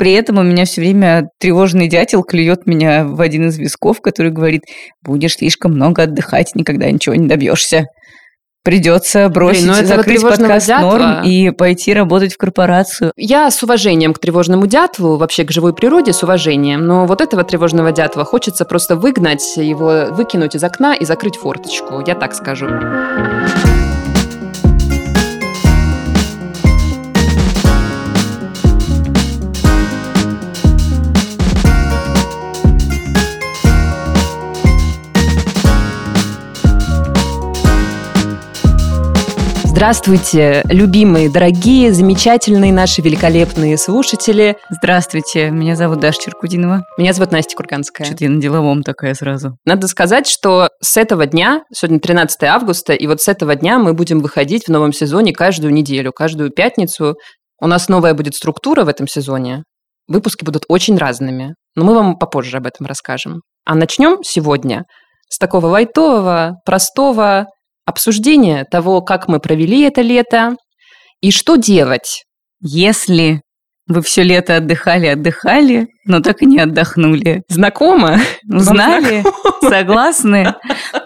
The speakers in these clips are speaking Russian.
При этом у меня все время тревожный дятел клюет меня в один из висков, который говорит, будешь слишком много отдыхать, никогда ничего не добьешься. Придется бросить, Блин, ну закрыть подкаст дятла- норм и пойти работать в корпорацию. Я с уважением к тревожному дятлу, вообще к живой природе с уважением, но вот этого тревожного дятла хочется просто выгнать, его выкинуть из окна и закрыть форточку, я так скажу. Здравствуйте, любимые, дорогие, замечательные наши великолепные слушатели. Здравствуйте, меня зовут Даша Черкудинова. Меня зовут Настя Курганская. Что-то я на деловом такая сразу. Надо сказать, что с этого дня, сегодня 13 августа, и вот с этого дня мы будем выходить в новом сезоне каждую неделю, каждую пятницу. У нас новая будет структура в этом сезоне. Выпуски будут очень разными, но мы вам попозже об этом расскажем. А начнем сегодня с такого лайтового, простого обсуждения того, как мы провели это лето и что делать. Если вы все лето отдыхали, отдыхали, но так и не отдохнули. Знакомо? Узнали? Согласны?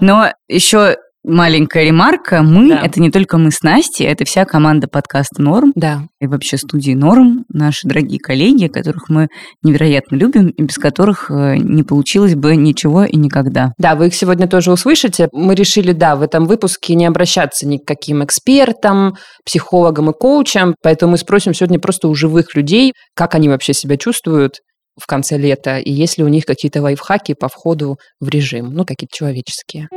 Но еще маленькая ремарка. Мы, Да. это не только мы с Настей, это вся команда подкаста «Норм» Да. и вообще студии «Норм», наши дорогие коллеги, которых мы невероятно любим и без которых э, не получилось бы ничего и никогда. Да, вы их сегодня тоже услышите. Мы решили, да, в этом выпуске не обращаться ни к каким экспертам, психологам и коучам, поэтому мы спросим сегодня просто у живых людей, как они вообще себя чувствуют в конце лета, и есть ли у них какие-то лайфхаки по входу в режим, ну, какие-то человеческие.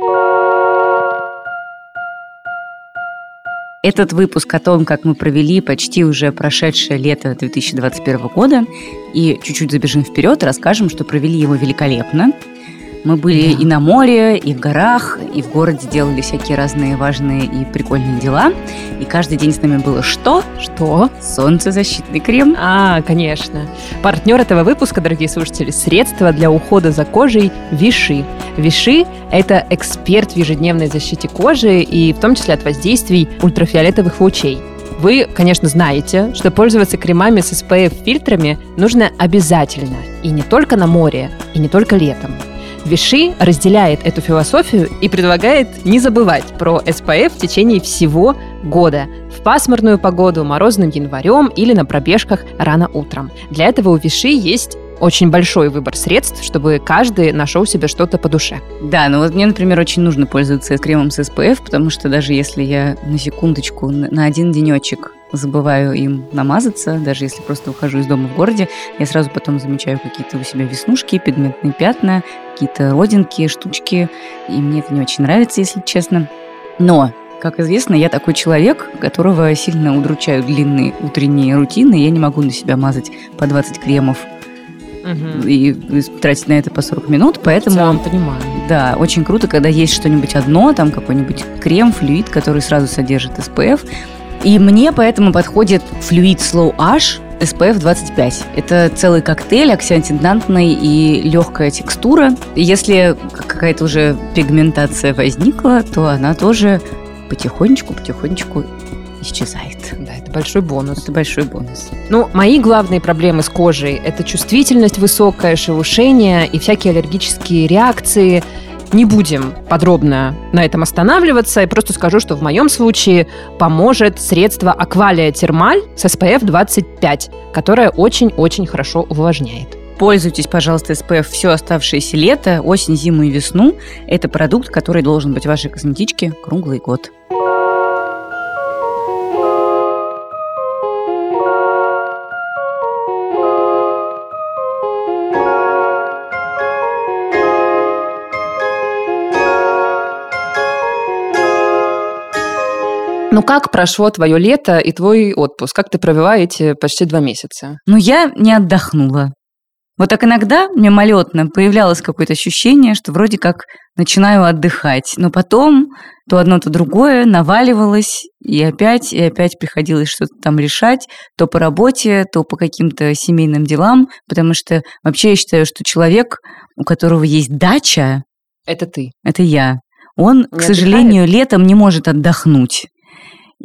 Этот выпуск о том, как мы провели почти уже прошедшее лето 2021 года, и чуть-чуть забежим вперед, расскажем, что провели его великолепно. Мы были Да. и на море, и в горах, и в городе делали всякие разные важные и прикольные дела. И каждый день с нами было что? Что? Солнцезащитный крем. А, конечно. Партнер этого выпуска, дорогие слушатели, средства для ухода за кожей Виши. Виши – это эксперт в ежедневной защите кожи и в том числе от воздействий ультрафиолетовых лучей. Вы, конечно, знаете, что пользоваться кремами с SPF-фильтрами нужно обязательно. И не только на море, и не только летом. Виши разделяет эту философию и предлагает не забывать про SPF в течение всего года. В пасмурную погоду, морозным январем или на пробежках рано утром. Для этого у Виши есть очень большой выбор средств, чтобы каждый нашел себе что-то по душе. Да, ну вот мне, например, очень нужно пользоваться кремом с SPF, потому что даже если я на секундочку, на один денечек забываю им намазаться, даже если просто ухожу из дома в городе, я сразу потом замечаю какие-то у себя веснушки, пигментные пятна, какие-то родинки, штучки, и мне это не очень нравится, если честно. Но как известно, я такой человек, которого сильно удручают длинные утренние рутины. Я не могу на себя мазать по 20 кремов и тратить на это по 40 минут, поэтому... понимаю. Да, очень круто, когда есть что-нибудь одно, там какой-нибудь крем, флюид, который сразу содержит SPF. И мне поэтому подходит флюид Slow H SPF 25. Это целый коктейль антиоксидантный и легкая текстура. Если какая-то уже пигментация возникла, то она тоже потихонечку-потихонечку исчезает. Да, это большой бонус. Это большой бонус. Ну, мои главные проблемы с кожей – это чувствительность высокая, шелушение и всякие аллергические реакции. Не будем подробно на этом останавливаться. Я просто скажу, что в моем случае поможет средство Аквалия Термаль с SPF 25, которое очень-очень хорошо увлажняет. Пользуйтесь, пожалуйста, SPF все оставшееся лето, осень, зиму и весну. Это продукт, который должен быть в вашей косметичке круглый год. Ну как прошло твое лето и твой отпуск? Как ты провела эти почти два месяца? Но я не отдохнула. Вот так иногда мимолетно появлялось какое-то ощущение, что вроде как начинаю отдыхать, но потом то одно, то другое наваливалось, и опять, и опять приходилось что-то там решать, то по работе, то по каким-то семейным делам, потому что вообще я считаю, что человек, у которого есть дача, Это ты. это я, он, Не к сожалению, летом не может отдохнуть.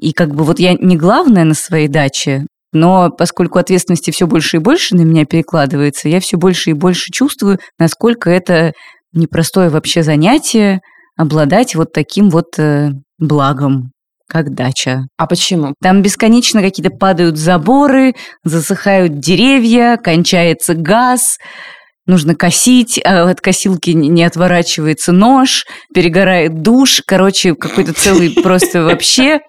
И как бы вот я не главная на своей даче, Но поскольку ответственности все больше и больше на меня перекладывается, я все больше и больше чувствую, насколько это непростое вообще занятие обладать вот таким вот э, благом, как дача. А почему? Там бесконечно какие-то падают заборы, засыхают деревья, кончается газ, нужно косить, а от косилки не отворачивается нож, перегорает душ. Короче, какой-то целый просто вообще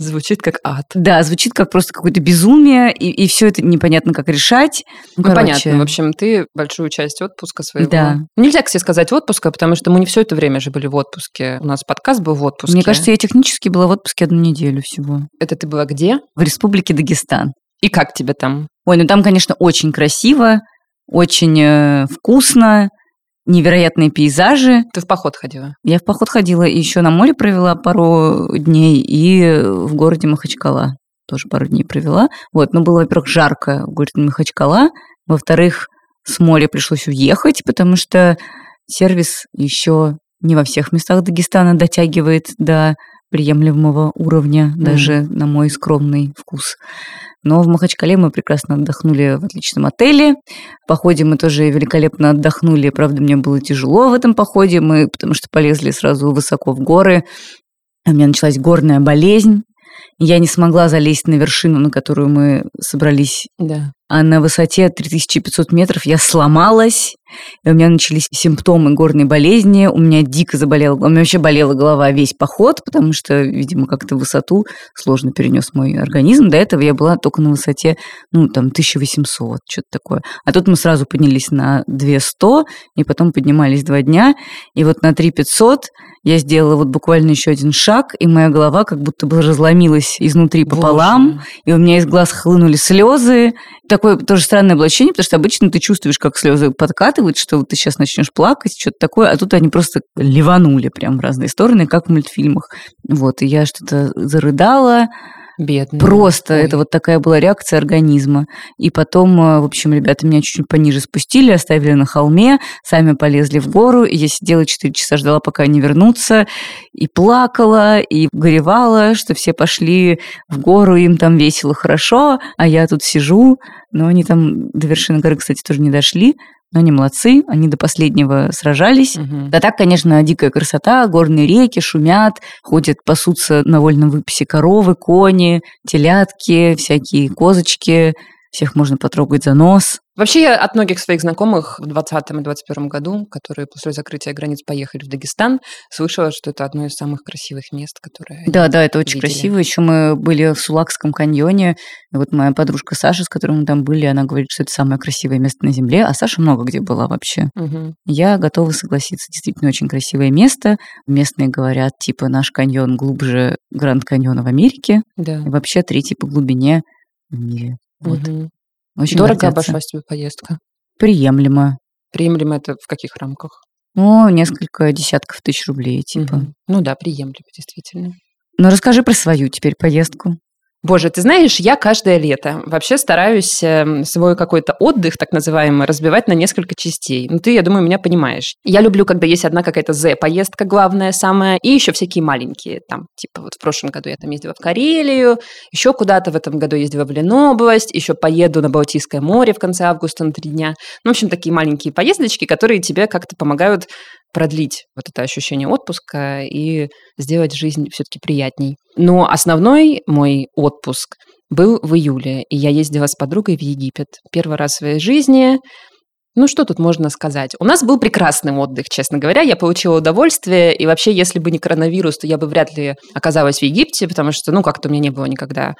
Звучит как ад. Да, звучит как просто какое-то безумие, и, и все это непонятно, как решать. Ну, ну понятно. В общем, ты большую часть отпуска своего... Да. Нельзя, кстати, сказать отпуска, потому что мы не все это время же были в отпуске. У нас подкаст был в отпуске. Мне кажется, я технически была в отпуске одну неделю всего. Это ты была где? В Республике Дагестан. И как тебе там? Ой, ну там, конечно, очень красиво, очень э, вкусно, невероятные пейзажи. Ты в поход ходила? Я в поход ходила, и еще на море провела пару дней, и в городе Махачкала тоже пару дней провела. Вот, но было, во-первых, жарко в городе Махачкала, во-вторых, с моря пришлось уехать, потому что сервис еще не во всех местах Дагестана дотягивает до приемлемого уровня, mm. даже на мой скромный вкус. Но в Махачкале мы прекрасно отдохнули в отличном отеле. В походе мы тоже великолепно отдохнули. Правда, мне было тяжело в этом походе, мы, потому что полезли сразу высоко в горы. У меня началась горная болезнь. Я не смогла залезть на вершину, на которую мы собрались. Да. А на высоте 3500 метров я сломалась, и у меня начались симптомы горной болезни, у меня дико заболела, у меня вообще болела голова весь поход, потому что, видимо, как-то высоту сложно перенес мой организм. До этого я была только на высоте, ну, там, 1800, что-то такое. А тут мы сразу поднялись на 200, и потом поднимались два дня, и вот на 3500 я сделала вот буквально еще один шаг, и моя голова как будто бы разломилась изнутри пополам, Боже. и у меня из глаз хлынули слезы. Такое тоже странное облачение, потому что обычно ты чувствуешь, как слезы подкатывают, что вот ты сейчас начнешь плакать, что-то такое, а тут они просто ливанули прям в разные стороны, как в мультфильмах. Вот, и я что-то зарыдала, Бедный. Просто Ой. это вот такая была реакция организма. И потом, э, в общем, ребята меня чуть-чуть пониже спустили, оставили на холме, сами полезли в гору. И я сидела 4 часа, ждала, пока они вернутся. И плакала, и горевала, что все пошли в гору, им там весело, хорошо, а я тут сижу. Но они там до вершины горы, кстати, тоже не дошли. Но они молодцы, они до последнего сражались. Угу. Да так, конечно, дикая красота, горные реки шумят, ходят, пасутся на вольном выписи коровы, кони, телятки, всякие козочки, всех можно потрогать за нос. Вообще, я от многих своих знакомых в 2020 и 2021 году, которые после закрытия границ поехали в Дагестан, слышала, что это одно из самых красивых мест, которые Да, да, это очень видели. красиво. Еще мы были в Сулакском каньоне. И вот моя подружка Саша, с которой мы там были, она говорит, что это самое красивое место на Земле. А Саша много где была вообще. Угу. Я готова согласиться. Действительно, очень красивое место. Местные говорят, типа, наш каньон глубже Гранд Каньона в Америке. Да. И вообще третий по глубине в мире. Вот. Угу. Очень Дорого гордятся. обошлась тебе поездка? Приемлемо. Приемлемо это в каких рамках? Ну, несколько десятков тысяч рублей, типа. Угу. Ну да, приемлемо, действительно. Ну, расскажи про свою теперь поездку. Боже, ты знаешь, я каждое лето вообще стараюсь эм, свой какой-то отдых, так называемый, разбивать на несколько частей. Ну, ты, я думаю, меня понимаешь. Я люблю, когда есть одна какая-то Z-поездка главная самая, и еще всякие маленькие. Там, типа, вот в прошлом году я там ездила в Карелию, еще куда-то в этом году ездила в Ленобласть, еще поеду на Балтийское море в конце августа на три дня. Ну, в общем, такие маленькие поездочки, которые тебе как-то помогают продлить вот это ощущение отпуска и сделать жизнь все-таки приятней. Но основной мой отпуск был в июле, и я ездила с подругой в Египет. Первый раз в своей жизни. Ну, что тут можно сказать? У нас был прекрасный отдых, честно говоря. Я получила удовольствие, и вообще, если бы не коронавирус, то я бы вряд ли оказалась в Египте, потому что, ну, как-то у меня не было никогда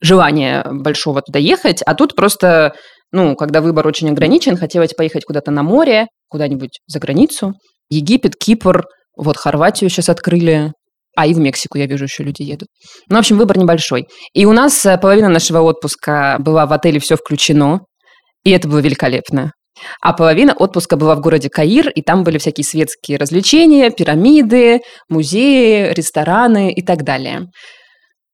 желания большого туда ехать. А тут просто, ну, когда выбор очень ограничен, хотелось поехать куда-то на море, куда-нибудь за границу. Египет, Кипр, вот Хорватию сейчас открыли, а и в Мексику, я вижу, еще люди едут. Ну, в общем, выбор небольшой. И у нас э, половина нашего отпуска была в отеле «Все включено», и это было великолепно. А половина отпуска была в городе Каир, и там были всякие светские развлечения, пирамиды, музеи, рестораны и так далее.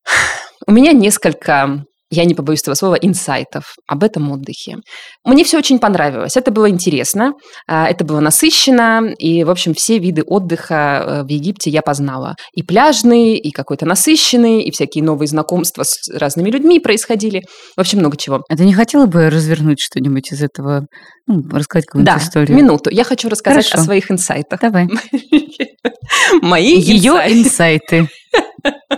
У меня несколько я не побоюсь этого слова, инсайтов об этом отдыхе. Мне все очень понравилось. Это было интересно, а, это было насыщенно, и, в общем, все виды отдыха э, в Египте я познала. И пляжный, и какой-то насыщенный, и всякие новые знакомства с разными людьми происходили. В общем, много чего. А ты не хотела бы развернуть что-нибудь из этого, ну, рассказать какую-нибудь да, историю? минуту. Я хочу рассказать Хорошо. о своих инсайтах. Давай. Мои Ее инсайты.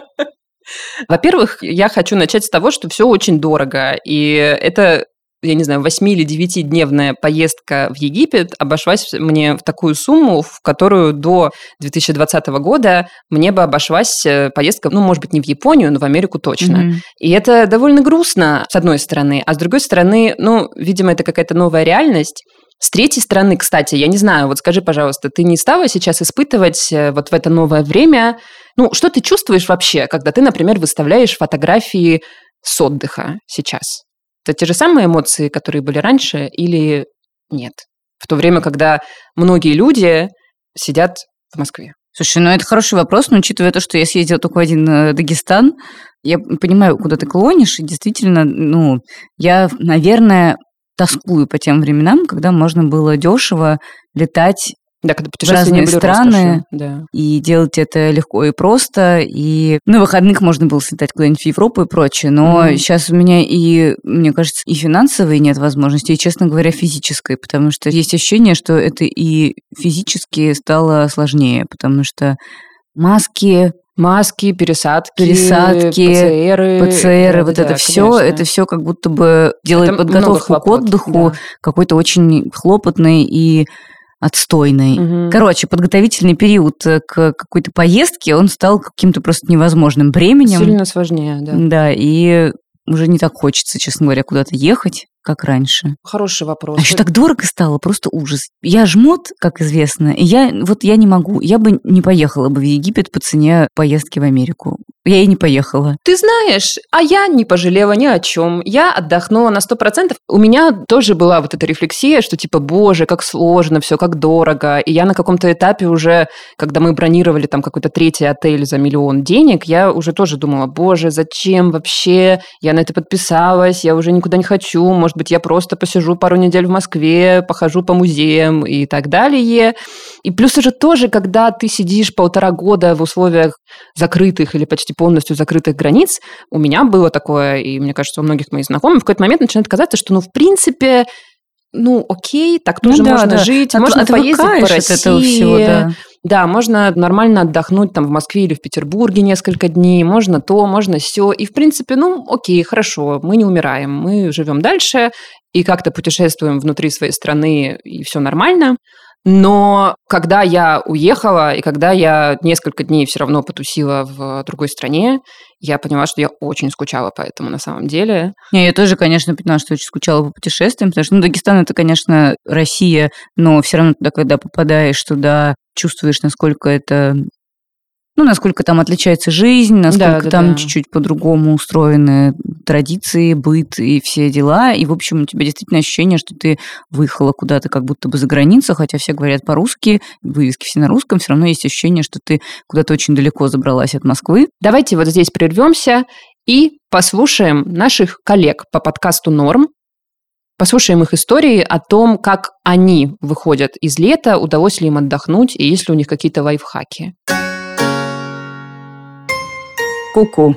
Во-первых, я хочу начать с того, что все очень дорого. И это я не знаю, 8 или 9-дневная поездка в Египет обошлась мне в такую сумму, в которую до 2020 года мне бы обошлась э, поездка, ну, может быть, не в Японию, но в Америку точно. Мгм. И это довольно грустно, с одной стороны, а с другой стороны, ну, видимо, это какая-то новая реальность. С третьей стороны, кстати, я не знаю, вот скажи, пожалуйста, ты не стала сейчас испытывать э, вот в это новое время, ну, что ты чувствуешь вообще, когда ты, например, выставляешь фотографии с отдыха сейчас? Это те же самые эмоции, которые были раньше, или нет? В то время, когда многие люди сидят в Москве. Слушай, ну это хороший вопрос, но учитывая то, что я съездила только в один э, Дагестан, я понимаю, куда ты клонишь, и действительно, ну, я, наверное, тоскую по тем временам, когда можно было дешево летать Да, когда путешествия разные страны. Да. и делать это легко и просто. И на выходных можно было слетать куда-нибудь в Европу и прочее. Но Мгм. сейчас у меня и, мне кажется, и финансовой нет возможности, и, честно говоря, физической. Потому что есть ощущение, что это и физически стало сложнее. Потому что маски, Маски, пересадки, Пересадки, ПЦРы. ПЦР, вот да-да-да, это все, конечно. это все как будто бы делает Это подготовку к отдыху да. какой-то очень хлопотной и отстойной. Мгм. Короче, подготовительный период э, к какой-то поездке, он стал каким-то просто невозможным бременем. Сильно сложнее, да. Да, и уже не так хочется, честно говоря, куда-то ехать, как раньше. Хороший вопрос. А еще так дорого стало, просто ужас. Я жмот, как известно, и я вот я не могу. Я бы не поехала бы в Египет по цене поездки в Америку. Я и не поехала. Ты знаешь, а я не пожалела ни о чем. Я отдохнула на 100%. У меня тоже была вот эта рефлексия, что типа, боже, как сложно все, как дорого. И я на каком-то этапе уже, когда мы бронировали там какой-то третий отель за миллион денег, я уже тоже думала, боже, зачем вообще? Я на это подписалась, я уже никуда не хочу. Может быть, я просто посижу пару недель в Москве, похожу по музеям и так далее. И плюс уже тоже, когда ты сидишь полтора года в условиях закрытых или почти полностью закрытых границ, у меня было такое, и мне кажется, у многих моих знакомых, в какой-то момент начинает казаться, что, ну, в принципе, ну, окей, так Ну тоже да, можно да. жить, От- можно поездить по России. от этого всего, да. Да, можно нормально отдохнуть там в Москве или в Петербурге несколько дней, можно то, можно все. И, в принципе, ну, окей, хорошо, мы не умираем, мы живем дальше и как-то путешествуем внутри своей страны, и все нормально. Но когда я уехала, и когда я несколько дней все равно потусила в другой стране, я поняла, что я очень скучала по этому на самом деле. Не, я тоже, конечно, поняла, что очень скучала по путешествиям, потому что, ну, Дагестан это, конечно, Россия, но все равно туда, когда попадаешь туда, чувствуешь, насколько это ну, насколько там отличается жизнь, насколько да, там да. чуть-чуть по-другому устроены традиции, быт и все дела. И, в общем, у тебя действительно ощущение, что ты выехала куда-то как будто бы за границу, хотя все говорят по-русски, вывески все на русском, все равно есть ощущение, что ты куда-то очень далеко забралась от Москвы. Давайте вот здесь прервемся и послушаем наших коллег по подкасту «Норм», Послушаем их истории о том, как они выходят из лета, удалось ли им отдохнуть и есть ли у них какие-то лайфхаки. Ку-ку.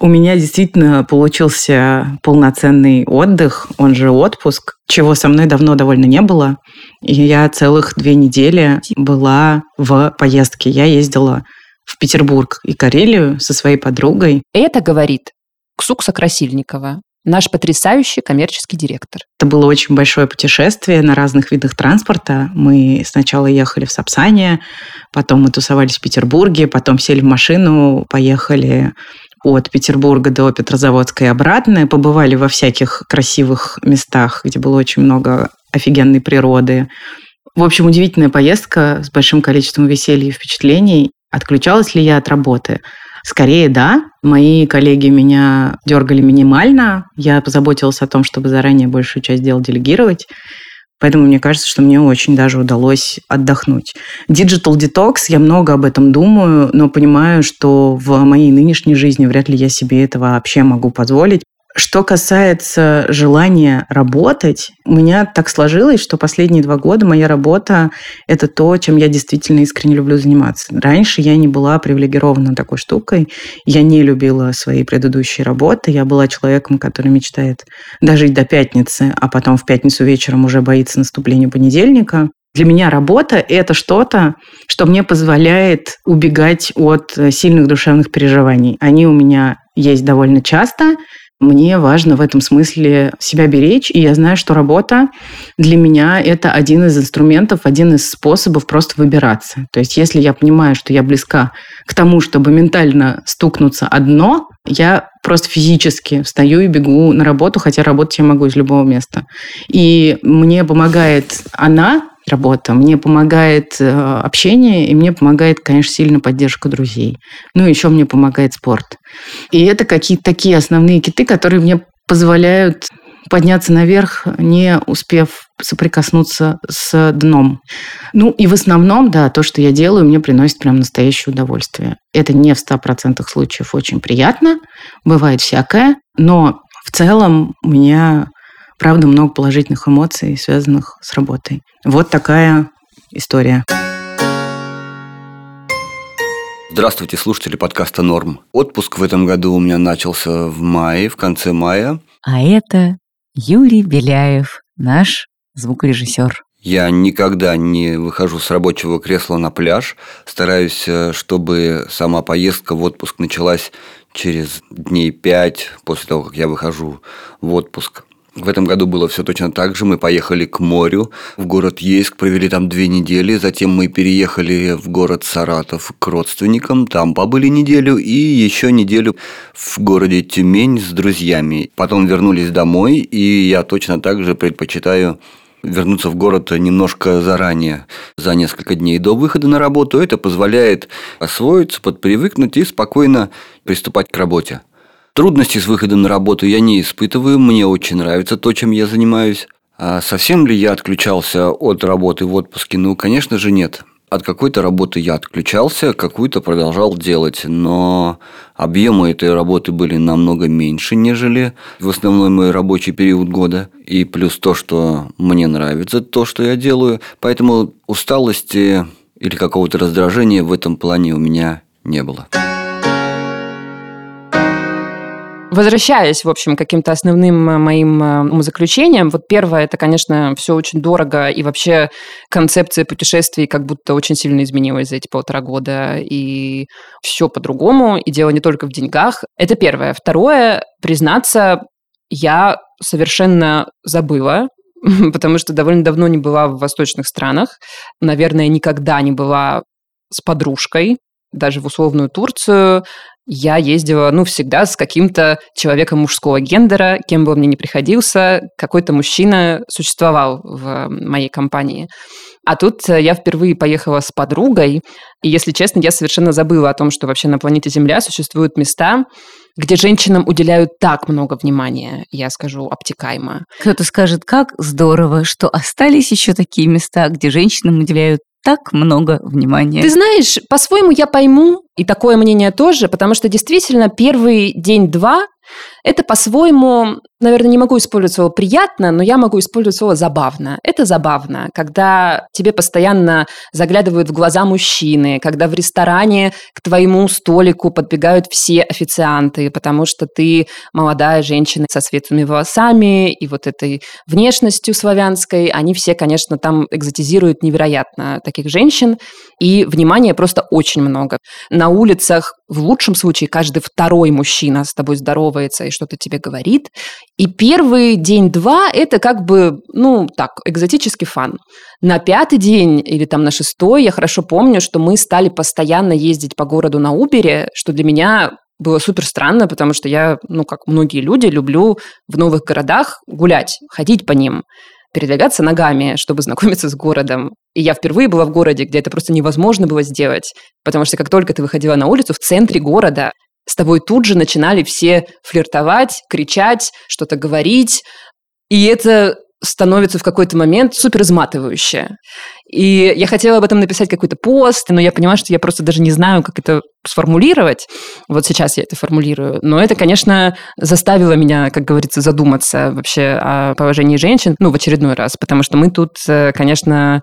У меня действительно получился полноценный отдых, он же отпуск, чего со мной давно довольно не было. И я целых две недели была в поездке. Я ездила в Петербург и Карелию со своей подругой. Это говорит Ксукса Красильникова, наш потрясающий коммерческий директор. Это было очень большое путешествие на разных видах транспорта. Мы сначала ехали в Сапсане, потом мы тусовались в Петербурге, потом сели в машину, поехали от Петербурга до Петрозаводска и обратно, побывали во всяких красивых местах, где было очень много офигенной природы. В общем, удивительная поездка с большим количеством веселья и впечатлений. Отключалась ли я от работы? Скорее, да. Мои коллеги меня дергали минимально. Я позаботилась о том, чтобы заранее большую часть дел делегировать. Поэтому мне кажется, что мне очень даже удалось отдохнуть. Digital Detox, я много об этом думаю, но понимаю, что в моей нынешней жизни вряд ли я себе это вообще могу позволить. Что касается желания работать, у меня так сложилось, что последние два года моя работа – это то, чем я действительно искренне люблю заниматься. Раньше я не была привилегирована такой штукой. Я не любила свои предыдущие работы. Я была человеком, который мечтает дожить до пятницы, а потом в пятницу вечером уже боится наступления понедельника. Для меня работа – это что-то, что мне позволяет убегать от сильных душевных переживаний. Они у меня есть довольно часто – мне важно в этом смысле себя беречь, и я знаю, что работа для меня это один из инструментов, один из способов просто выбираться. То есть если я понимаю, что я близка к тому, чтобы ментально стукнуться одно, я просто физически встаю и бегу на работу, хотя работать я могу из любого места. И мне помогает она, работа. Мне помогает э, общение, и мне помогает, конечно, сильно поддержка друзей. Ну, еще мне помогает спорт. И это какие-то такие основные киты, которые мне позволяют подняться наверх, не успев соприкоснуться с дном. Ну и в основном, да, то, что я делаю, мне приносит прям настоящее удовольствие. Это не в 100% случаев очень приятно, бывает всякое, но в целом у меня правда много положительных эмоций, связанных с работой. Вот такая история. Здравствуйте, слушатели подкаста «Норм». Отпуск в этом году у меня начался в мае, в конце мая. А это Юрий Беляев, наш звукорежиссер. Я никогда не выхожу с рабочего кресла на пляж. Стараюсь, э, чтобы сама поездка в отпуск началась через дней пять после того, как я выхожу в отпуск. В этом году было все точно так же. Мы поехали к морю, в город Ейск, провели там две недели. Затем мы переехали в город Саратов к родственникам, там побыли неделю и еще неделю в городе Тюмень с друзьями. Потом вернулись домой, и я точно так же предпочитаю вернуться в город немножко заранее, за несколько дней до выхода на работу. Это позволяет освоиться, подпривыкнуть и спокойно приступать к работе. Трудностей с выходом на работу я не испытываю, мне очень нравится то, чем я занимаюсь. А совсем ли я отключался от работы в отпуске? Ну, конечно же, нет. От какой-то работы я отключался, какую-то продолжал делать, но объемы этой работы были намного меньше, нежели в основной мой рабочий период года. И плюс то, что мне нравится то, что я делаю. Поэтому усталости или какого-то раздражения в этом плане у меня не было. Возвращаясь, в общем, к каким-то основным э, моим э, умозаключениям, вот первое, это, конечно, все очень дорого, и вообще концепция путешествий как будто очень сильно изменилась за эти полтора года, и все по-другому, и дело не только в деньгах. Это первое. Второе, признаться, я совершенно забыла, потому что довольно давно не была в восточных странах, наверное, никогда не была с подружкой, даже в условную Турцию, я ездила, ну, всегда с каким-то человеком мужского гендера, кем бы он мне ни приходился, какой-то мужчина существовал в моей компании. А тут э, я впервые поехала с подругой, и, если честно, я совершенно забыла о том, что вообще на планете Земля существуют места, где женщинам уделяют так много внимания, я скажу обтекаемо. Кто-то скажет, как здорово, что остались еще такие места, где женщинам уделяют так много внимания. Ты знаешь, по-своему я пойму, и такое мнение тоже, потому что действительно первый день-два это по-своему, наверное, не могу использовать слово «приятно», но я могу использовать слово «забавно». Это забавно, когда тебе постоянно заглядывают в глаза мужчины, когда в ресторане к твоему столику подбегают все официанты, потому что ты молодая женщина со светлыми волосами и вот этой внешностью славянской. Они все, конечно, там экзотизируют невероятно таких женщин, и внимания просто очень много. На улицах в лучшем случае каждый второй мужчина с тобой здоровается и что-то тебе говорит. И первый день-два – это как бы, ну, так, экзотический фан. На пятый день или там на шестой я хорошо помню, что мы стали постоянно ездить по городу на Убере, что для меня было супер странно, потому что я, ну, как многие люди, люблю в новых городах гулять, ходить по ним передвигаться ногами, чтобы знакомиться с городом. И я впервые была в городе, где это просто невозможно было сделать, потому что как только ты выходила на улицу в центре города, с тобой тут же начинали все флиртовать, кричать, что-то говорить. И это становится в какой-то момент супер изматывающее. И я хотела об этом написать какой-то пост, но я понимаю, что я просто даже не знаю, как это сформулировать. Вот сейчас я это формулирую. Но это, конечно, заставило меня, как говорится, задуматься вообще о положении женщин, ну, в очередной раз, потому что мы тут, э, конечно,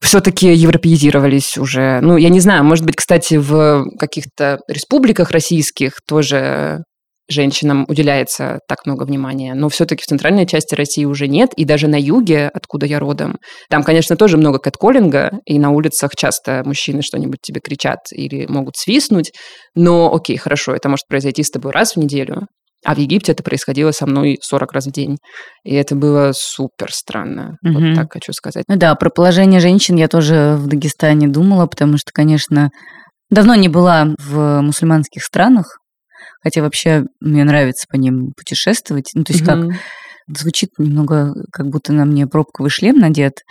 все-таки европеизировались уже. Ну, я не знаю, может быть, кстати, в каких-то республиках российских тоже женщинам уделяется так много внимания. Но все-таки в центральной части России уже нет. И даже на юге, откуда я родом, там, конечно, тоже много кэтколлинга, и на улицах часто мужчины что-нибудь тебе кричат или могут свистнуть. Но окей, хорошо, это может произойти с тобой раз в неделю. А в Египте это происходило со мной 40 раз в день. И это было супер странно. Угу. Вот так хочу сказать. Ну да, про положение женщин я тоже в Дагестане думала, потому что, конечно, давно не была в мусульманских странах, Хотя вообще мне нравится по ним путешествовать. Ну, то есть угу. как звучит немного, как будто на мне пробковый шлем надет,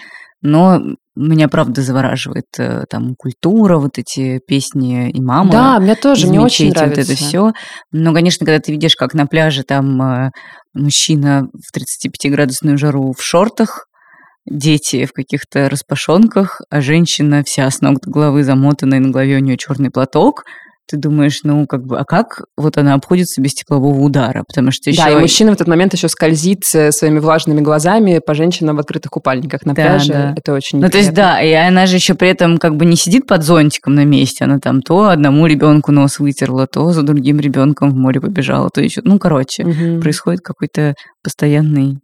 но меня правда завораживает э, там культура, вот эти песни имама. Да, мне тоже, мне очень нравится. Вот это все. Но, конечно, когда ты видишь, как на пляже там э, мужчина в 35-градусную жару в шортах, дети в каких-то распашонках, а женщина вся с ног до головы замотанная, на голове у нее черный платок, ты думаешь, ну, как бы, а как вот она обходится без теплового удара? Потому что еще... Да, и мужчина в этот момент еще скользит э, своими влажными глазами по женщинам в открытых купальниках на да, пляже. Да. Это очень Ну, то есть, да, и она же еще при этом как бы не сидит под зонтиком на месте, она там то одному ребенку нос вытерла, то за другим ребенком в море побежала, то еще... Ну, короче, угу. происходит какой-то постоянный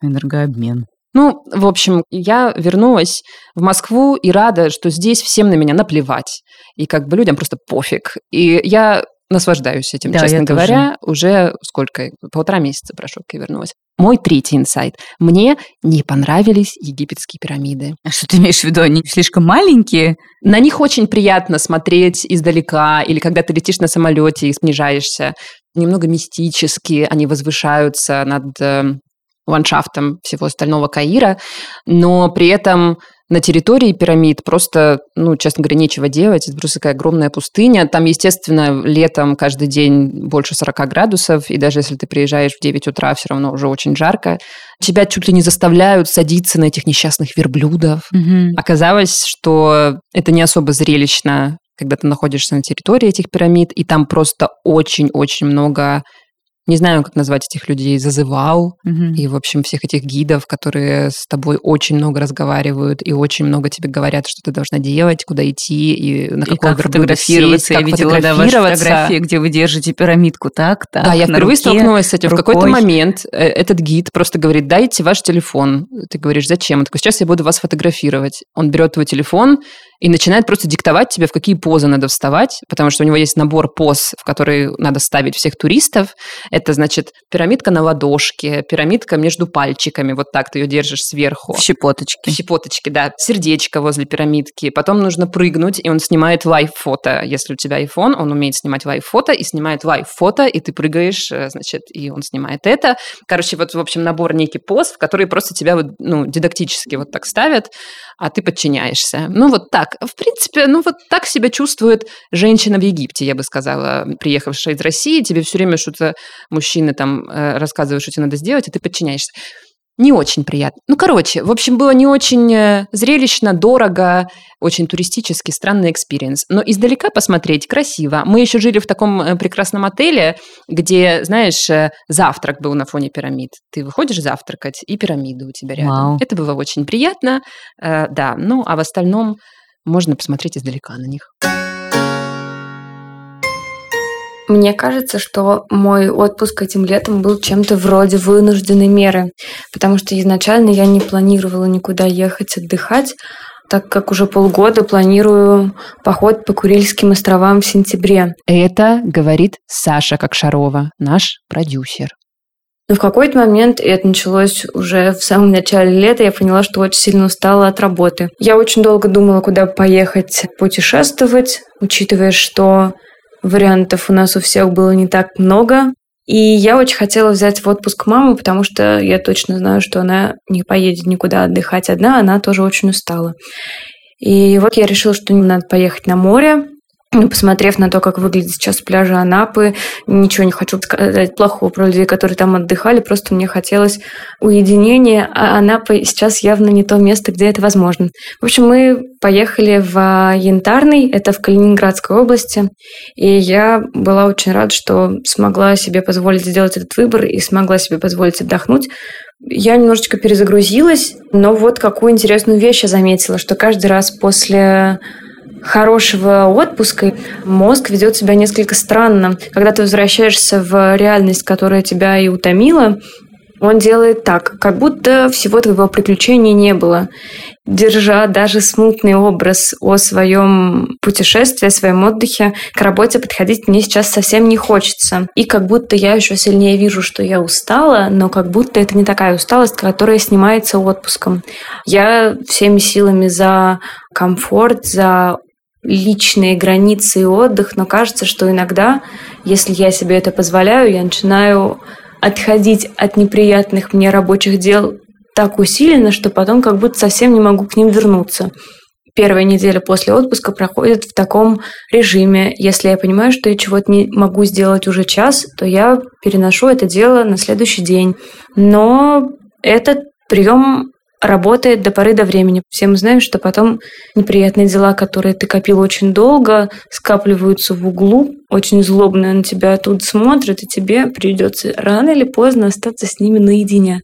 энергообмен. Ну, в общем, я вернулась в Москву и рада, что здесь всем на меня наплевать. И как бы людям просто пофиг. И я наслаждаюсь этим, да, честно говоря. Тоже. Уже сколько? Полтора месяца прошло, как я вернулась. Мой третий инсайт. Мне не понравились египетские пирамиды. А что ты имеешь в виду? Они слишком маленькие? На них очень приятно смотреть издалека, или когда ты летишь на самолете и снижаешься. Немного мистически они возвышаются над э, ландшафтом всего остального Каира, но при этом на территории пирамид просто, ну, честно говоря, нечего делать. Это просто такая огромная пустыня. Там, естественно, летом каждый день больше 40 градусов, и даже если ты приезжаешь в 9 утра, все равно уже очень жарко. Тебя чуть ли не заставляют садиться на этих несчастных верблюдов. Угу. Оказалось, что это не особо зрелищно, когда ты находишься на территории этих пирамид, и там просто очень-очень много не знаю, как назвать этих людей, зазывал, угу. и, в общем, всех этих гидов, которые с тобой очень много разговаривают и очень много тебе говорят, что ты должна делать, куда идти, и на какой как фотографироваться. Сесть, как я видела да, ваши фотографии, где вы держите пирамидку так, так, Да, я впервые руке, столкнулась с этим. Рукой. В какой-то момент э, этот гид просто говорит, дайте ваш телефон. Ты говоришь, зачем? Он такой, сейчас я буду вас фотографировать. Он берет твой телефон, и начинает просто диктовать тебе, в какие позы надо вставать, потому что у него есть набор поз, в которые надо ставить всех туристов. Это, значит, пирамидка на ладошке, пирамидка между пальчиками, вот так ты ее держишь сверху. В щепоточке. В щепоточке, да. Сердечко возле пирамидки. Потом нужно прыгнуть, и он снимает live-фото. Если у тебя iPhone, он умеет снимать live-фото, и снимает live-фото, и ты прыгаешь, э, значит, и он снимает это. Короче, вот, в общем, набор некий поз, в которые просто тебя вот, ну, дидактически вот так ставят, а ты подчиняешься. Ну, вот так в принципе, ну вот так себя чувствует женщина в Египте, я бы сказала, приехавшая из России. Тебе все время что-то мужчины там э, рассказывают, что тебе надо сделать, и ты подчиняешься. Не очень приятно. Ну, короче, в общем, было не очень э, зрелищно, дорого, очень туристический, странный experience. Но издалека посмотреть красиво. Мы еще жили в таком э, прекрасном отеле, где, знаешь, завтрак был на фоне пирамид. Ты выходишь завтракать, и пирамиды у тебя рядом. Вау. Это было очень приятно, да. Ну, а в остальном можно посмотреть издалека на них. Мне кажется, что мой отпуск этим летом был чем-то вроде вынужденной меры, потому что изначально я не планировала никуда ехать отдыхать, так как уже полгода планирую поход по Курильским островам в сентябре. Это говорит Саша Кокшарова, наш продюсер. Но в какой-то момент, и это началось уже в самом начале лета, я поняла, что очень сильно устала от работы. Я очень долго думала, куда поехать путешествовать, учитывая, что вариантов у нас у всех было не так много. И я очень хотела взять в отпуск маму, потому что я точно знаю, что она не поедет никуда отдыхать одна, она тоже очень устала. И вот я решила, что надо поехать на море, посмотрев на то, как выглядит сейчас пляжа Анапы, ничего не хочу сказать плохого про людей, которые там отдыхали, просто мне хотелось уединения, а Анапа сейчас явно не то место, где это возможно. В общем, мы поехали в Янтарный, это в Калининградской области, и я была очень рада, что смогла себе позволить сделать этот выбор и смогла себе позволить отдохнуть, я немножечко перезагрузилась, но вот какую интересную вещь я заметила, что каждый раз после хорошего отпуска мозг ведет себя несколько странно. Когда ты возвращаешься в реальность, которая тебя и утомила, он делает так, как будто всего твоего приключения не было. Держа даже смутный образ о своем путешествии, о своем отдыхе, к работе подходить мне сейчас совсем не хочется. И как будто я еще сильнее вижу, что я устала, но как будто это не такая усталость, которая снимается отпуском. Я всеми силами за комфорт, за личные границы и отдых, но кажется, что иногда, если я себе это позволяю, я начинаю отходить от неприятных мне рабочих дел так усиленно, что потом как будто совсем не могу к ним вернуться. Первая неделя после отпуска проходит в таком режиме. Если я понимаю, что я чего-то не могу сделать уже час, то я переношу это дело на следующий день. Но этот прием работает до поры до времени. Все мы знаем, что потом неприятные дела, которые ты копил очень долго, скапливаются в углу, очень злобно на тебя тут смотрят, и тебе придется рано или поздно остаться с ними наедине.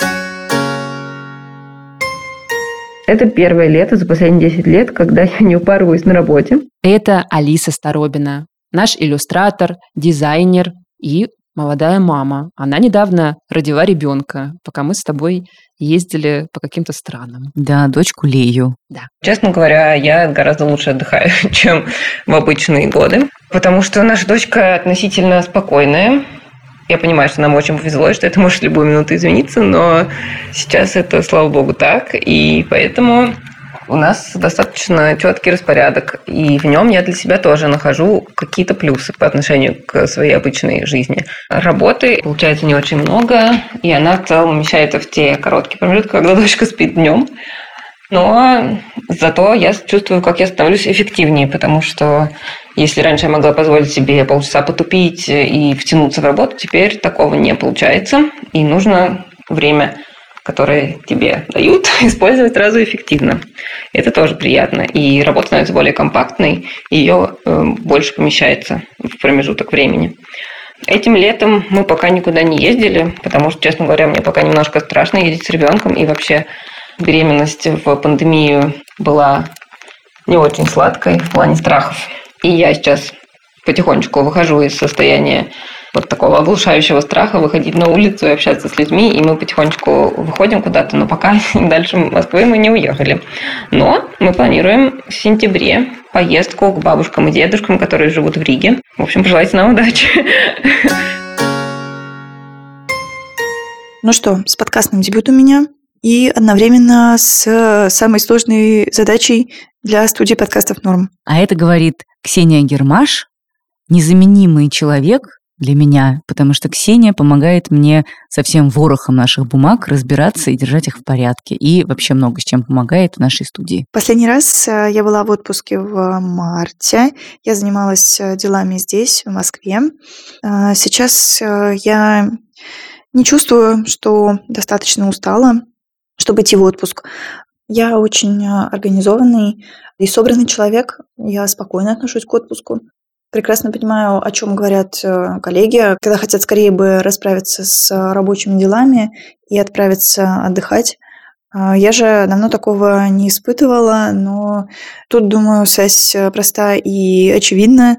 Это первое лето за последние 10 лет, когда я не упарываюсь на работе. Это Алиса Старобина, наш иллюстратор, дизайнер и молодая мама. Она недавно родила ребенка, пока мы с тобой ездили по каким-то странам. Да, дочку Лею. Да. Честно говоря, я гораздо лучше отдыхаю, чем в обычные годы, потому что наша дочка относительно спокойная. Я понимаю, что нам очень повезло, что это может в любую минуту измениться, но сейчас это, слава богу, так. И поэтому у нас достаточно четкий распорядок, и в нем я для себя тоже нахожу какие-то плюсы по отношению к своей обычной жизни. Работы получается не очень много, и она в целом умещается в те короткие промежутки, когда дочка спит днем. Но зато я чувствую, как я становлюсь эффективнее, потому что если раньше я могла позволить себе полчаса потупить и втянуться в работу, теперь такого не получается, и нужно время которые тебе дают, использовать сразу эффективно. Это тоже приятно. И работа становится более компактной, и ее э, больше помещается в промежуток времени. Этим летом мы пока никуда не ездили, потому что, честно говоря, мне пока немножко страшно ездить с ребенком, и вообще беременность в пандемию была не очень сладкой в плане страхов. И я сейчас потихонечку выхожу из состояния вот такого оглушающего страха выходить на улицу и общаться с людьми, и мы потихонечку выходим куда-то, но пока дальше Москвы мы не уехали. Но мы планируем в сентябре поездку к бабушкам и дедушкам, которые живут в Риге. В общем, пожелайте нам удачи. Ну что, с подкастным дебют у меня и одновременно с самой сложной задачей для студии подкастов «Норм». А это говорит Ксения Гермаш, незаменимый человек, для меня, потому что Ксения помогает мне со всем ворохом наших бумаг разбираться и держать их в порядке. И вообще много с чем помогает в нашей студии. Последний раз э, я была в отпуске в марте. Я занималась э, делами здесь, в Москве. Э, сейчас я не чувствую, что достаточно устала, чтобы идти в отпуск. Я очень организованный и собранный человек. Я спокойно отношусь к отпуску. Прекрасно понимаю, о чем говорят э, коллеги, когда хотят скорее бы расправиться с рабочими делами и отправиться отдыхать. А, я же давно такого не испытывала, но тут, думаю, связь проста и очевидна.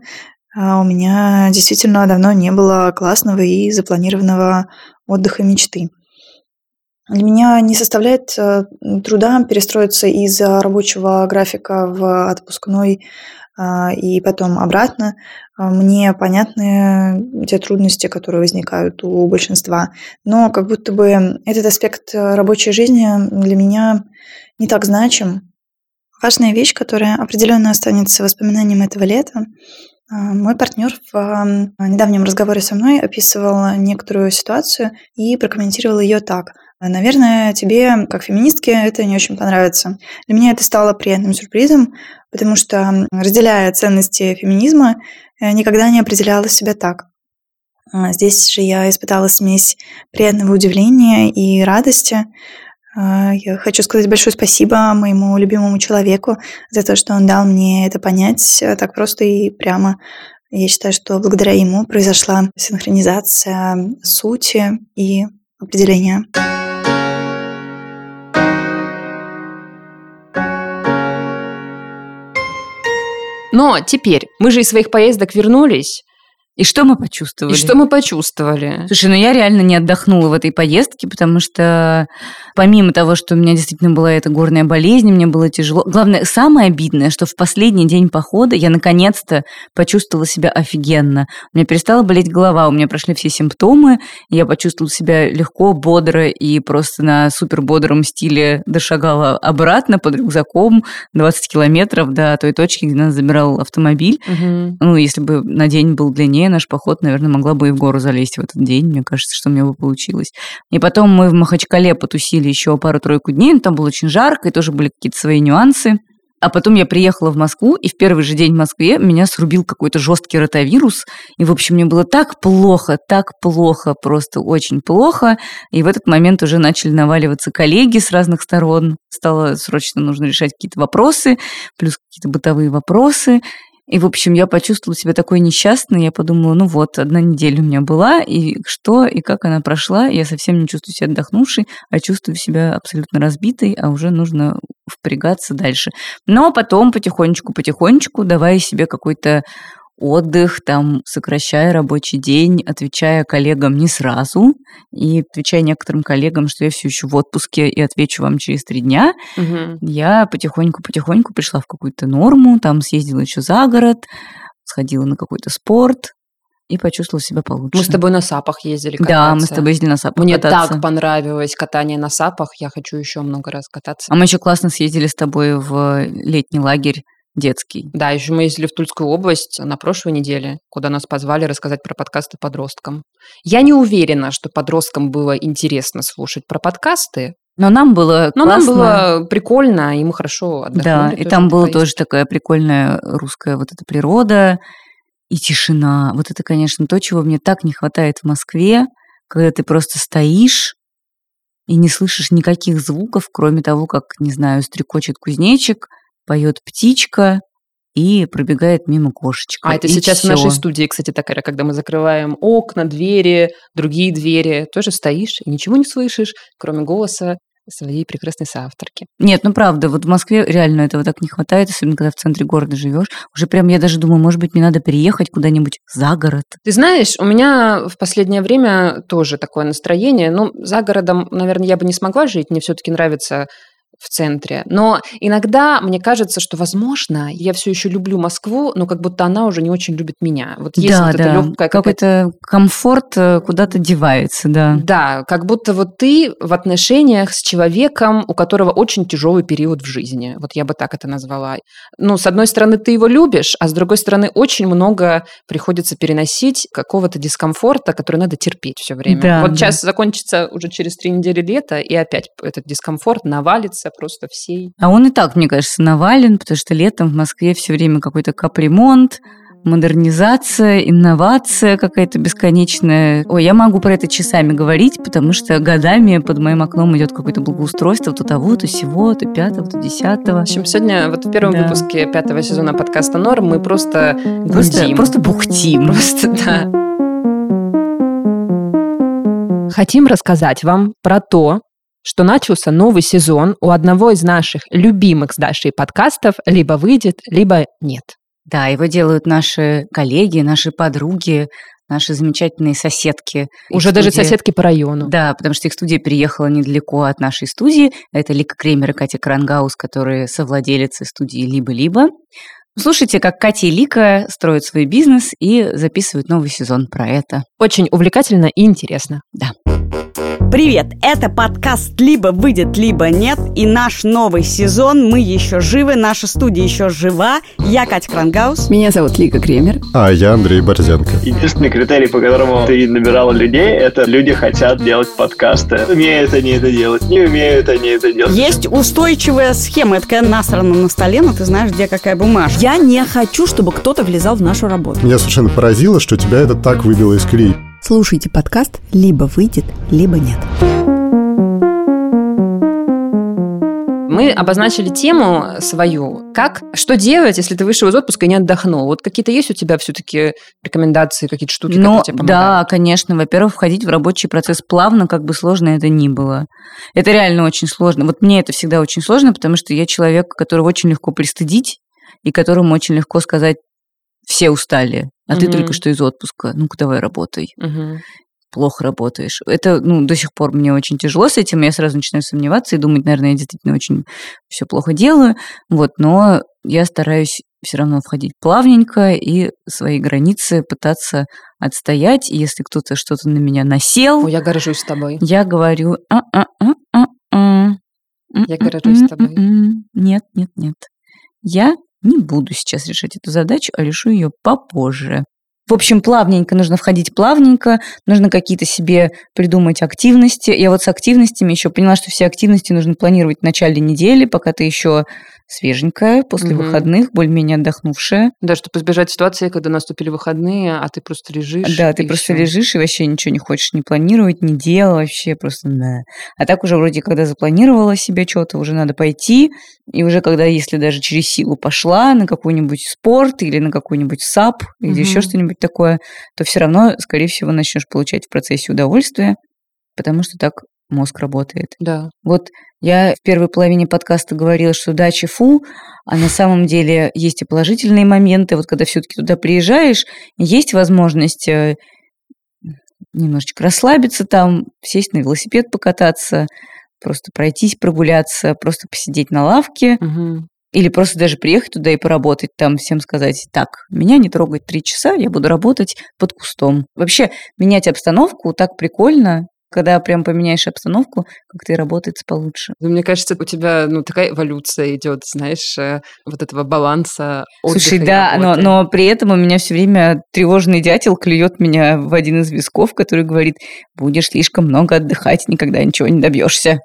А, у меня действительно давно не было классного и запланированного отдыха мечты. Для меня не составляет э, труда перестроиться из рабочего графика в отпускной и потом обратно. А, мне понятны те трудности, которые возникают у большинства, но как будто бы этот аспект рабочей жизни для меня не так значим. Важная вещь, которая определенно останется воспоминанием этого лета, а, мой партнер в недавнем разговоре со мной описывал некоторую ситуацию и прокомментировал ее так. Наверное, тебе, как феминистке, это не очень понравится. Для меня это стало приятным сюрпризом, потому что, разделяя ценности феминизма, никогда не определяла себя так. А здесь же я испытала смесь приятного удивления и радости. А, я хочу сказать большое спасибо моему любимому человеку за то, что он дал мне это понять так просто и прямо. Я считаю, что благодаря ему произошла синхронизация сути и определения. Но теперь мы же из своих поездок вернулись, и что мы почувствовали? И что мы почувствовали? Слушай, ну я реально не отдохнула в этой поездке, потому что помимо того, что у меня действительно была эта горная болезнь, мне было тяжело. Главное, самое обидное, что в последний день похода я наконец-то почувствовала себя офигенно. У меня перестала болеть голова, у меня прошли все симптомы, я почувствовала себя легко, бодро и просто на супер бодром стиле дошагала обратно под рюкзаком 20 километров до той точки, где нас забирал автомобиль. Угу. Ну, если бы на день был длиннее, наш поход, наверное, могла бы и в гору залезть в этот день. Мне кажется, что у меня бы получилось. И потом мы в Махачкале потусили еще пару-тройку дней. Там было очень жарко, и тоже были какие-то свои нюансы. А потом я приехала в Москву, и в первый же день в Москве меня срубил какой-то жесткий ротавирус. И, в общем, мне было так плохо, так плохо, просто очень плохо. И в этот момент уже начали наваливаться коллеги с разных сторон. Стало срочно нужно решать какие-то вопросы, плюс какие-то бытовые вопросы. И, в общем, я почувствовала себя такой несчастной. Я подумала, ну вот, одна неделя у меня была, и что, и как она прошла. Я совсем не чувствую себя отдохнувшей, а чувствую себя абсолютно разбитой, а уже нужно впрягаться дальше. Но потом потихонечку-потихонечку, давая себе какой-то отдых, там, сокращая рабочий день, отвечая коллегам не сразу, и отвечая некоторым коллегам, что я все еще в отпуске и отвечу вам через три дня, угу. я потихоньку-потихоньку пришла в какую-то норму, там съездила еще за город, сходила на какой-то спорт, и почувствовала себя получше. Мы с тобой на сапах ездили кататься. Да, мы с тобой ездили на сапах Мне кататься. так понравилось катание на сапах. Я хочу еще много раз кататься. А мы еще классно съездили с тобой в летний лагерь детский. Да, еще мы ездили в Тульскую область на прошлой неделе, куда нас позвали рассказать про подкасты подросткам. Я не уверена, что подросткам было интересно слушать про подкасты, но нам было Но классно. нам было прикольно, и мы хорошо отдохнули. Да, и там была тоже такая прикольная русская вот эта природа и тишина. Вот это, конечно, то, чего мне так не хватает в Москве, когда ты просто стоишь и не слышишь никаких звуков, кроме того, как, не знаю, стрекочет кузнечик – поет птичка и пробегает мимо кошечка. А это сейчас всё. в нашей студии, кстати, такая, когда мы закрываем окна, двери, другие двери, тоже стоишь и ничего не слышишь, кроме голоса своей прекрасной соавторки. Нет, ну правда, вот в Москве реально этого так не хватает, особенно когда в центре города живешь. Уже прям я даже думаю, может быть, мне надо переехать куда-нибудь за город. Ты знаешь, у меня в последнее время тоже такое настроение. Ну, за городом, наверное, я бы не смогла жить. Мне все-таки нравится в центре. Но иногда мне кажется, что, возможно, я все еще люблю Москву, но как будто она уже не очень любит меня. Вот есть да, вот да. эта легкая какой-то комфорт э, куда-то девается, да. Да, как будто вот ты в отношениях с человеком, у которого очень тяжелый период в жизни. Вот я бы так это назвала. Ну, с одной стороны, ты его любишь, а с другой стороны, очень много приходится переносить какого-то дискомфорта, который надо терпеть все время. Да, вот да. сейчас закончится уже через три недели лето, и опять этот дискомфорт навалится просто всей. А он и так, мне кажется, навален, потому что летом в Москве все время какой-то капремонт, модернизация, инновация какая-то бесконечная. Ой, я могу про это часами говорить, потому что годами под моим окном идет какое-то благоустройство, то того, то сего, то пятого, то десятого. В общем, сегодня вот в первом Да. выпуске пятого сезона подкаста «Норм» мы просто Просто, гудим. просто бухтим. Просто, да. Хотим рассказать вам про то, что начался новый сезон у одного из наших любимых с Дашей подкастов либо выйдет, либо нет. Да, его делают наши коллеги, наши подруги, наши замечательные соседки. Их Уже даже студия- соседки по району. Да, потому что их студия переехала недалеко от нашей студии. Это Лика Кремер и Катя Крангаус, которые совладелицы студии «Либо-либо». Слушайте, как Катя и Лика строят свой бизнес и записывают новый сезон про это. Очень увлекательно и интересно. Да. Привет! Это подкаст «Либо выйдет, либо нет» и наш новый сезон «Мы еще живы», наша студия еще жива. Я Катя Крангаус. Меня зовут Лика Кремер. А я Андрей Борзенко. Единственный критерий, по которому ты набирала людей, это люди хотят делать подкасты. Умеют они это делать, не умеют они это делать. Есть устойчивая схема. Это когда насрано на столе, но ты знаешь, где какая бумажка. Я не хочу, чтобы кто-то влезал в нашу работу. Меня совершенно поразило, что тебя это так выбило из колеи. Слушайте подкаст «Либо выйдет, либо нет». Мы обозначили тему свою. Как, что делать, если ты вышел из отпуска и не отдохнул? Вот какие-то есть у тебя все-таки рекомендации, какие-то штуки, Ну, которые тебе помогают? да, конечно. Во-первых, входить в рабочий процесс плавно, как бы сложно это ни было. Это реально очень сложно. Вот мне это всегда очень сложно, потому что я человек, которого очень легко пристыдить, и которому очень легко сказать, все устали, а ты Мгм. только что из отпуска. Ну-ка, давай работай. Мгм. Плохо работаешь. Это, ну, до сих пор мне очень тяжело с этим. Я сразу начинаю сомневаться и думать, наверное, я действительно очень все плохо делаю. Вот, но я стараюсь все равно входить плавненько и свои границы пытаться отстоять. И если кто-то что-то на меня насел, Ой, я горжусь тобой. я говорю, «А-а-а-а-а. Я горжусь тобой. Нет, нет, нет. Я не буду сейчас решать эту задачу, а решу ее попозже. В общем, плавненько, нужно входить плавненько, нужно какие-то себе придумать активности. Я вот с активностями еще поняла, что все активности нужно планировать в начале недели, пока ты еще свеженькая, после Мгм. выходных, более-менее отдохнувшая. Да, чтобы избежать ситуации, когда наступили выходные, а ты просто лежишь. Да, ты просто всё. лежишь и вообще ничего не хочешь не планировать, не делать, вообще просто да. А так уже вроде, когда запланировала себе что-то, уже надо пойти, и уже когда, если даже через силу пошла на какой-нибудь спорт или на какой-нибудь САП или еще Мгм. что-нибудь такое, то все равно, скорее всего, начнешь получать в процессе удовольствие, потому что так мозг работает. Да. Вот я в первой половине подкаста говорила, что дача фу, а на самом деле есть и положительные моменты. Вот когда все-таки туда приезжаешь, есть возможность э, немножечко расслабиться там, сесть на велосипед покататься, просто пройтись, прогуляться, просто посидеть на лавке. Мгм. Или просто даже приехать туда и поработать там, всем сказать, так, меня не трогать три часа, я буду работать под кустом. Вообще, менять обстановку так прикольно, когда прям поменяешь обстановку, как-то и работается получше. Ну, Мне кажется, у тебя ну, такая эволюция идет, знаешь, э, вот этого баланса отдыха Слушай, да, но, но при этом у меня все время тревожный дятел клюет меня в один из висков, который говорит, будешь слишком много отдыхать, никогда ничего не добьешься.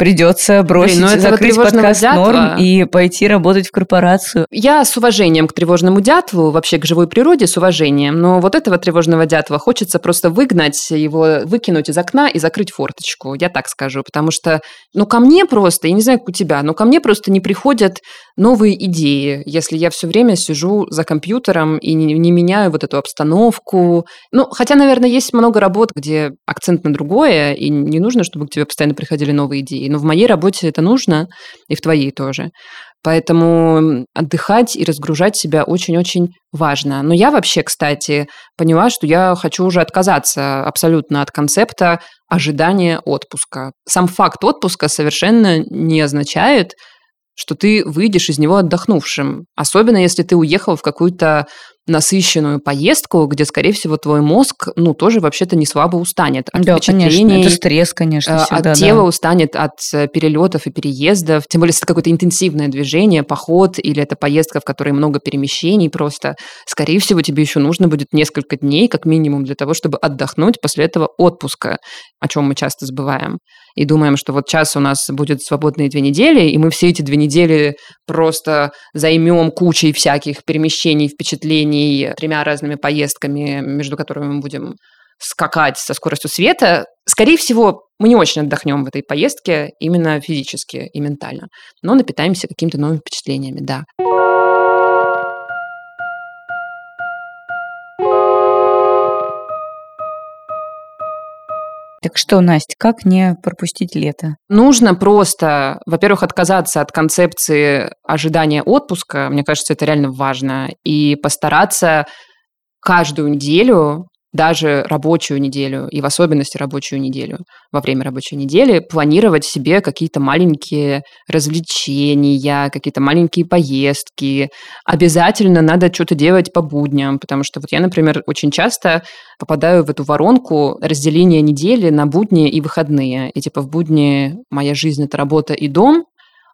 Придется бросить, ну этого закрыть подкаст дятла- норм и пойти работать в корпорацию. Я с уважением к тревожному дятлу, вообще к живой природе с уважением, но вот этого тревожного дятла хочется просто выгнать, его выкинуть из окна и закрыть форточку, я так скажу, потому что, ну, ко мне просто, я не знаю, как у тебя, но ко мне просто не приходят новые идеи, если я все время сижу за компьютером и не, не меняю вот эту обстановку. Ну, хотя, наверное, есть много работ, где акцент на другое, и не нужно, чтобы к тебе постоянно приходили новые идеи. Но в моей работе это нужно, и в твоей тоже. Поэтому отдыхать и разгружать себя очень-очень важно. Но я вообще, кстати, поняла, что я хочу уже отказаться абсолютно от концепта ожидания отпуска. Сам факт отпуска совершенно не означает, что ты выйдешь из него отдохнувшим. Особенно если ты уехал в какую-то насыщенную поездку, где, скорее всего, твой мозг, ну, тоже вообще-то не слабо устанет от да, конечно, впечатлений. это стресс, конечно, Э, всегда, от да. тела устанет от э, перелетов и переездов, тем более, если это какое-то интенсивное движение, поход или это поездка, в которой много перемещений просто, скорее всего, тебе еще нужно будет несколько дней, как минимум, для того, чтобы отдохнуть после этого отпуска, о чем мы часто забываем. И думаем, что вот сейчас у нас будет свободные две недели, и мы все эти две недели просто займем кучей всяких перемещений, впечатлений, тремя разными поездками, между которыми мы будем скакать со скоростью света, скорее всего, мы не очень отдохнем в этой поездке именно физически и ментально, но напитаемся какими-то новыми впечатлениями, да. Так что, Настя, как не пропустить лето? Нужно просто, во-первых, отказаться от концепции ожидания отпуска, мне кажется, это реально важно, и постараться каждую неделю даже рабочую неделю, и в особенности рабочую неделю, во время рабочей недели, планировать себе какие-то маленькие развлечения, какие-то маленькие поездки. Обязательно надо что-то делать по будням, потому что вот я, например, очень часто попадаю в эту воронку разделения недели на будни и выходные. И типа в будни моя жизнь – это работа и дом,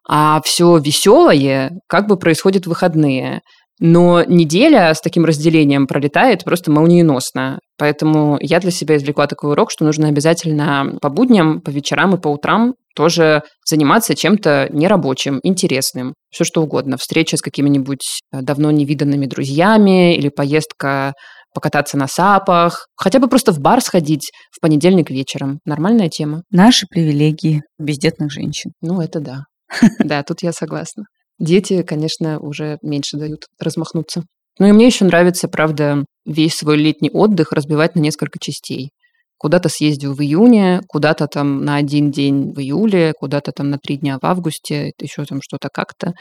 а все веселое как бы происходит в выходные. Но неделя с таким разделением пролетает просто молниеносно. Поэтому я для себя извлекла такой урок, что нужно обязательно по будням, по вечерам и по утрам тоже заниматься чем-то нерабочим, интересным, все что угодно. Встреча с какими-нибудь э, давно невиданными друзьями или поездка покататься на сапах, хотя бы просто в бар сходить в понедельник вечером. Нормальная тема. Наши привилегии бездетных женщин. Ну, это да. Да, тут я согласна. Дети, конечно, уже меньше дают размахнуться. Ну и мне еще нравится, правда, весь свой летний отдых разбивать на несколько частей. Куда-то съездил в июне, куда-то там на один день в июле, куда-то там на три дня в августе, еще там что-то как-то,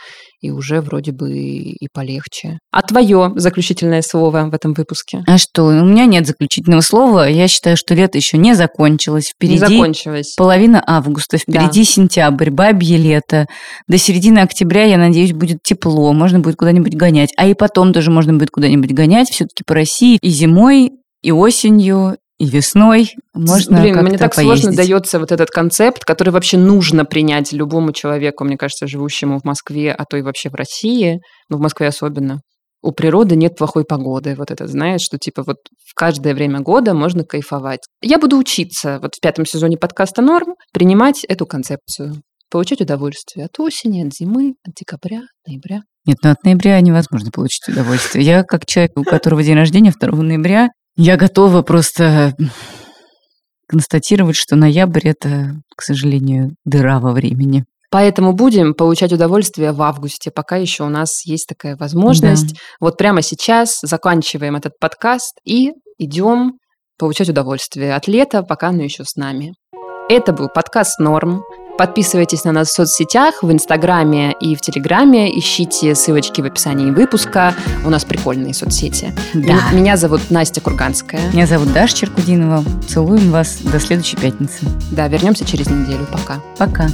и уже вроде бы и полегче. А твое заключительное слово в этом выпуске? А что, у меня нет заключительного слова. Я считаю, что лето еще не закончилось. Впереди не закончилось. половина августа, впереди да. сентябрь, бабье лето. До середины октября, я надеюсь, будет тепло, можно будет куда-нибудь гонять. А и потом тоже можно будет куда-нибудь гонять, все-таки по России и зимой, и осенью, и весной можно Блин, мне так поездить. сложно дается вот этот концепт, который вообще нужно принять любому человеку, мне кажется, живущему в Москве, а то и вообще в России, ну, в Москве особенно. У природы нет плохой погоды. Вот это, знаешь, что типа вот в каждое время года можно кайфовать. Я буду учиться вот в пятом сезоне подкаста «Норм» принимать эту концепцию. Получать удовольствие от осени, от зимы, от декабря, ноября. Нет, ну от ноября невозможно получить удовольствие. Я, как человек, у которого день рождения 2 ноября, я готова просто констатировать, что ноябрь – это, к сожалению, дыра во времени. Поэтому будем получать удовольствие в августе, пока еще у нас есть такая возможность. Да. Вот прямо сейчас заканчиваем этот подкаст и идем получать удовольствие от лета, пока оно еще с нами. Это был подкаст «Норм». Подписывайтесь на нас в соцсетях, в Инстаграме и в Телеграме. Ищите ссылочки в описании выпуска. У нас прикольные соцсети. Да. Меня зовут Настя Курганская. Меня зовут Даша Черкудинова. Целуем вас до следующей пятницы. Да, вернемся через неделю. Пока. Пока.